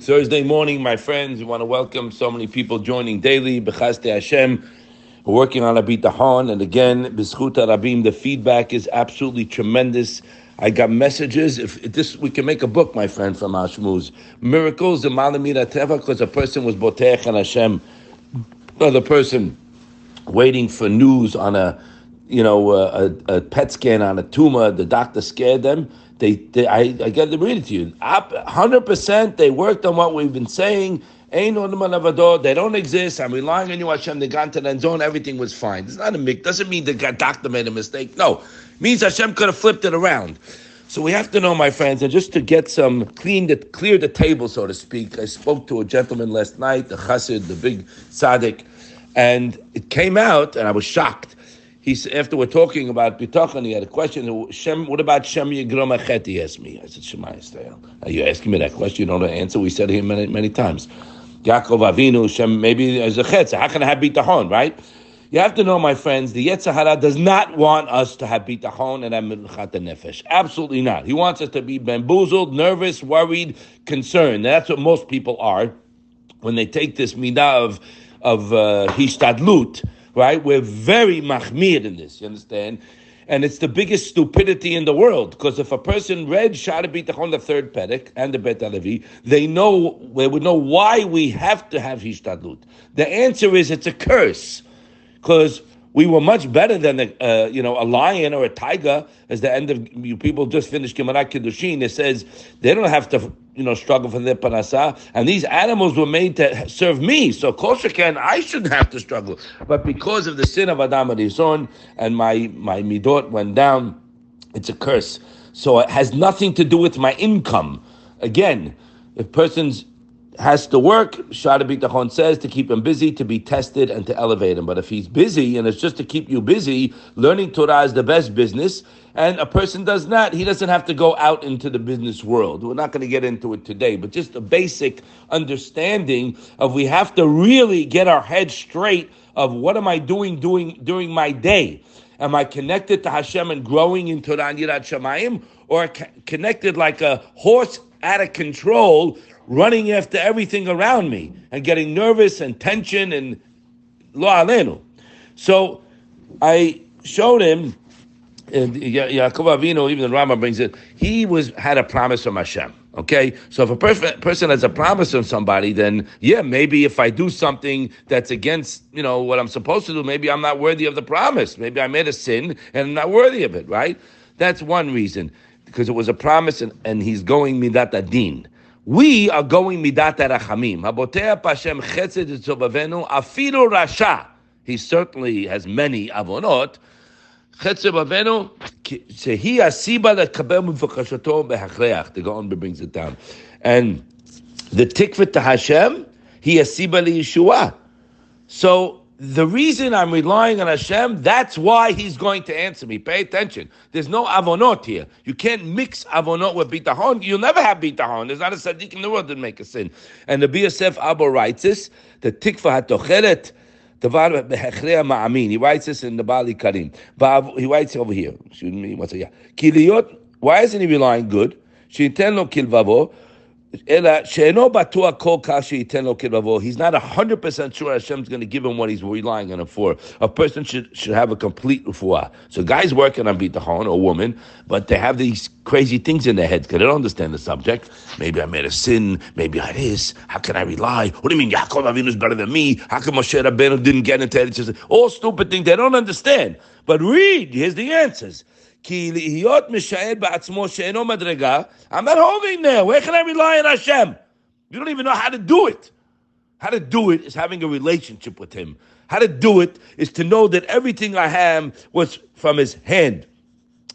Thursday morning, my friends, we want to welcome so many people joining daily. Bechasdei Hashem, working on a bitachon, and again, B'schut Rabim, the feedback is absolutely tremendous. I got messages. If this, we can make a book, my friend, from Hashmuz. Miracles in Malamira Teva, because a person was botech and Hashem. Another person waiting for news on a, you know, a, a, PET scan on a tumor. The doctor scared them. They, they I, I got to read it to you. Hundred percent. They worked on what we've been saying. They don't exist. I'm relying on you, Hashem. The end zone. Everything was fine. It's not a mix. Doesn't mean the doctor made a mistake. No, it means Hashem could have flipped it around. So we have to know, my friends, and just to get some clean, the, clear the table, so to speak. I spoke to a gentleman last night, the chassid, the big tzaddik, and it came out, and I was shocked. He said, after we're talking about bitachon, he had a question. Shem, what about Shem Yigrom Achet? He asked me. I said, Shema Yisrael. Are you asking me that question? You don't know the answer. We said here many, many times. Yaakov Avinu, Shem, maybe there's a chet. How can I have bitachon, right? You have to know, my friends, the Yetzer Hara does not want us to have bitachon and have nefesh. Absolutely not. He wants us to be bamboozled, nervous, worried, concerned. That's what most people are when they take this midah of of uh, hishtadlut right? We're very mahmir in this, you understand? And it's the biggest stupidity in the world because if a person read Sha'ar HaBitachon, the third Perek, and the Beit HaLevi, they know, they would know why we have to have Hishtadlut. The answer is it's a curse because we were much better than a, uh, you know a lion or a tiger. As the end of you people just finished Gemarat Kiddushin, it says they don't have to you know struggle for their parnasa, and these animals were made to serve me. So kosher can I shouldn't have to struggle, but because of the sin of Adam and his son, and my my midot went down, it's a curse. So it has nothing to do with my income. Again, if person's has to work, Sha'ar HaBitachon says, to keep him busy, to be tested, and to elevate him. But if he's busy and it's just to keep you busy, learning Torah is the best business, and a person does not, he doesn't have to go out into the business world. We're not going to get into it today, but just a basic understanding of we have to really get our head straight of what am I doing doing during my day. Am I connected to Hashem and growing in Torah and Yirat Shamayim, or connected like a horse out of control, running after everything around me and getting nervous and tension and lo alenu. So I showed him, and Yaakov Avinu, even the Rama brings it, he was had a promise from Hashem. Okay, so if a person person has a promise from somebody, then yeah, maybe if I do something that's against you know what I'm supposed to do, maybe I'm not worthy of the promise. Maybe I made a sin and I'm not worthy of it. Right? That's one reason because it was a promise, and, and he's going midat adin. We are going midat rachamim. Habotea pashem chesed tzobavenu afilu rasha. He certainly has many avonot. Chesed avenu shehi asiba lekabel mivakashato behachreach. The Gaon brings it down, and the tikvet to Hashem he asiba liyeshua. So the reason I'm relying on Hashem, that's why He's going to answer me. Pay attention. There's no avonot here. You can't mix avonot with bitahon. You'll never have bitahon. There's not a tzaddik in the world that make a sin. And the BSF Abba writes this, the tikva hatocheret. He writes this in the Baal HaIkarim. He writes over here. Excuse me. What's it? Yeah. Why isn't he relying good? Shiten lo kilvavo. He's not 100% sure Hashem's going to give him what he's relying on him for. A person should, should have a complete refuah. So guys working on bitachon, or woman, but they have these crazy things in their heads because they don't understand the subject. Maybe I made a sin. Maybe I this. How can I rely? What do you mean Yaakov Avinu is better than me? How come Moshe Rabbeinu didn't get into it? All stupid things they don't understand. But read. Here's the answers. I'm not holding there. Where can I rely on Hashem? You don't even know how to do it. How to do it is having a relationship with Him. How to do it is to know that everything I am was from His hand.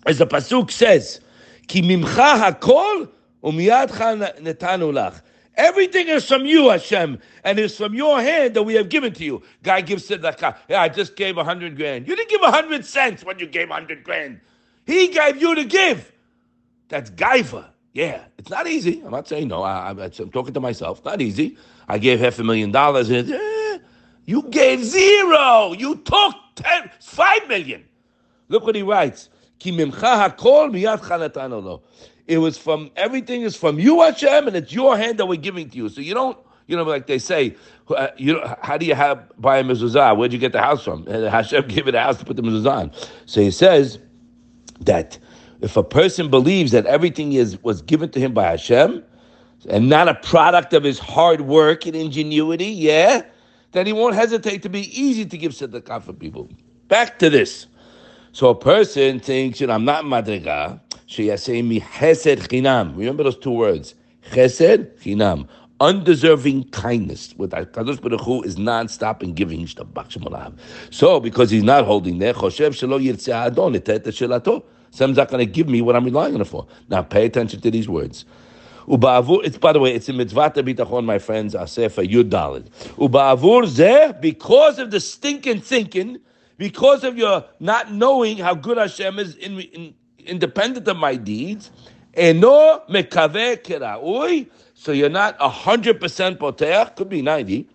As the Pasuk says, Ki mimcha hakol umiyadcha netanu lach. Everything is from you, Hashem, and it's from your hand that we have given to you. Guy gives tzedakah. Yeah, I just gave a hundred grand. You didn't give a hundred cents when you gave a hundred grand. He gave you to give. That's gaiva. Yeah, it's not easy. I'm not saying no. I, am talking to myself. Not easy. I gave half a million dollars, and eh, you gave zero. You took ten, five million. Look what he writes. It was from everything is from you, Hashem, and it's your hand that we're giving to you. So you don't, you know, like they say, uh, you know, how do you have buy a mezuzah? Where'd you get the house from? And Hashem gave it a house to put the mezuzah on. So he says that if a person believes that everything is was given to him by Hashem and not a product of his hard work and ingenuity, yeah, then he won't hesitate to be easy to give tzedakah for people. Back to this. So a person thinks, you know, I'm not madriga. Sheyasei mi chesed chinam. Remember those two words. Chesed chinam. Undeserving kindness. With Kadosh Baruch Hu is non-stop in giving. So because he's not holding there, choshev shelo yirtzeh adon etet shelato. Someone's not going to give me what I'm relying on it for. Now pay attention to these words. It's by the way, it's in mitzvah bitachon, my friends, Asefa Yud Dalid. Uba'avur zeh, because of the stinking thinking, because of your not knowing how good Hashem is in, in, independent of my deeds, eno mekaveh kera'ui, so you're not 100% poteach, could be 90.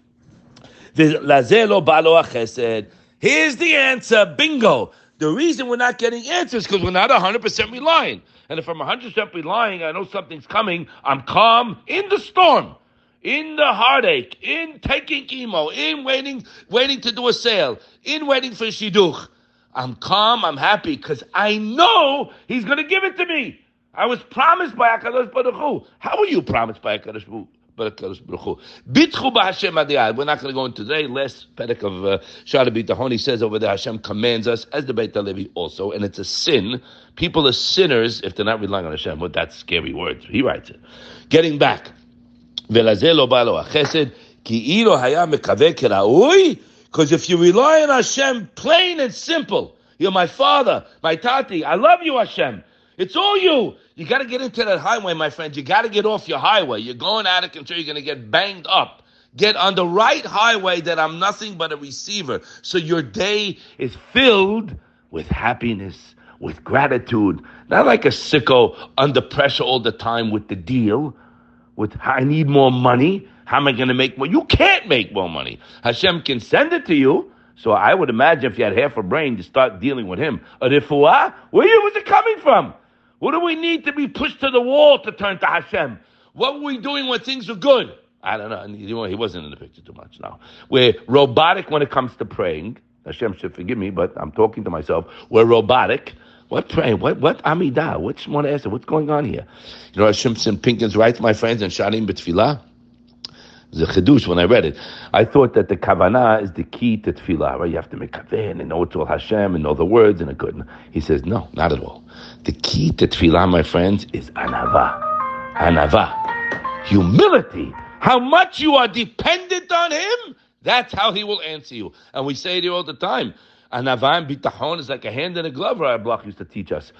Here's the answer, bingo. The reason we're not getting answers because we're not 100% relying. And if I'm 100% relying, I know something's coming, I'm calm in the storm, in the heartache, in taking chemo, in waiting, waiting to do a sale, in waiting for shidduch. I'm calm, I'm happy because I know he's going to give it to me. I was promised by HaKadosh Baruch Hu. How were you promised by HaKadosh Baruch Hu? Bitchu adiyad. We're not going to go into today. Last perek of uh, Sha'ar HaBitachon, he says over there, Hashem commands us, as the Beit Levi also, and it's a sin. People are sinners if they're not relying on Hashem. But that's scary words. He writes it. Getting back. Because if you rely on Hashem, plain and simple, you're my father, my tati. I love you, Hashem. It's all you. You got to get into that highway, my friends. You got to get off your highway. You're going out of control. You're going to get banged up. Get on the right highway that I'm nothing but a receiver. So your day is filled with happiness, with gratitude. Not like a sicko under pressure all the time with the deal, with I need more money. How am I going to make more? You can't make more money. Hashem can send it to you. So I would imagine if you had half a brain to start dealing with him. A refuah? Where was it coming from? What do we need to be pushed to the wall to turn to Hashem? What were we doing when things were good? I don't know. He wasn't in the picture too much now. We're robotic when it comes to praying. Hashem should forgive me, but I'm talking to myself. We're robotic. What praying? What what Amidah? What's one answer? What's going on here? You know, Hashem Pinkus right, my friends, and Shaarim B'Tefillah. The chidush when I read it. I thought that the kavanah is the key to tefillah, right? You have to make kavan and know it's all Hashem and know the words and a good. He says, no, not at all. The key to tefillah, my friends, is anava. Anava. Humility. How much you are dependent on Him, that's how He will answer you. And we say it here all the time. Anava and bitachon is like a hand in a glove, Rabbi Bloch used to teach us.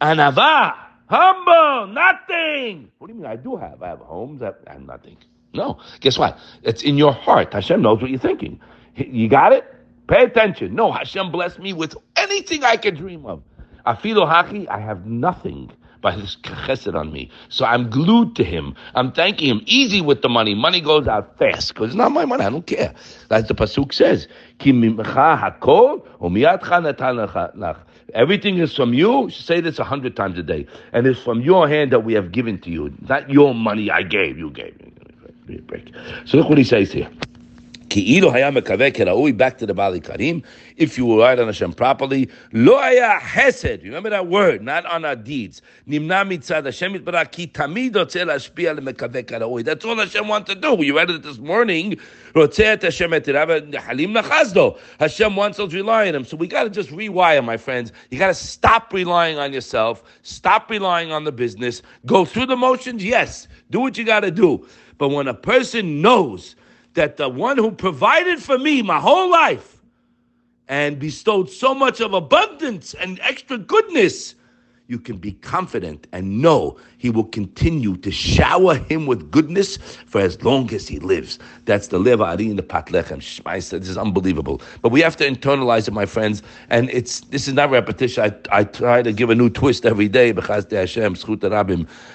Anava, humble, nothing. What do you mean? I do have. I have homes, I have nothing. No. Guess what? It's in your heart. Hashem knows what you're thinking. You got it? Pay attention. No, Hashem bless me with anything I can dream of. Afilu haki, I have nothing by his chesed on me. So I'm glued to him. I'm thanking him. Easy with the money. Money goes out fast because it's not my money. I don't care. That's the pasuk says. Everything is from you. you say this a hundred times a day, and it's from your hand that we have given to you. Not your money I gave. You gave. Break. So look what he says here. Ki'ilu back to the Baal HaIkarim. If you will write on Hashem properly, lo haya hesed, remember that word, not on our deeds. Nimna mitzad Hashem yitbarach ki tamid. That's all Hashem wants to do. You read it this morning. Rotzeh Hashem etirav halim nachazdo. Hashem wants us to rely on Him. So we got to just rewire, my friends. You got to stop relying on yourself. Stop relying on the business. Go through the motions, yes. Do what you got to do. But when a person knows that the one who provided for me my whole life and bestowed so much of abundance and extra goodness, you can be confident and know he will continue to shower him with goodness for as long as he lives. That's the Leva Ari in the Patlechem. This is unbelievable. But we have to internalize it, my friends. And it's this is not repetition. I, I try to give a new twist every day because Hashem,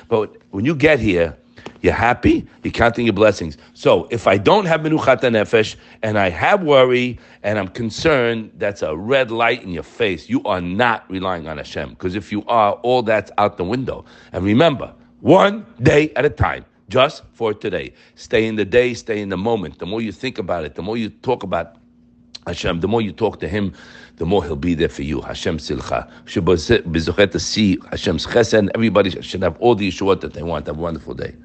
But when you get here, You're happy. You're counting your blessings. So if I don't have menuchat nefesh and I have worry and I'm concerned, that's a red light in your face. You are not relying on Hashem because if you are, all that's out the window. And remember, one day at a time just for today. Stay in the day, stay in the moment. The more you think about it, the more you talk about Hashem, the more you talk to Him, the more He'll be there for you. Hashem Silcha. Should be to see Hashem's chesed. Everybody should have all the Yeshua that they want. Have a wonderful day.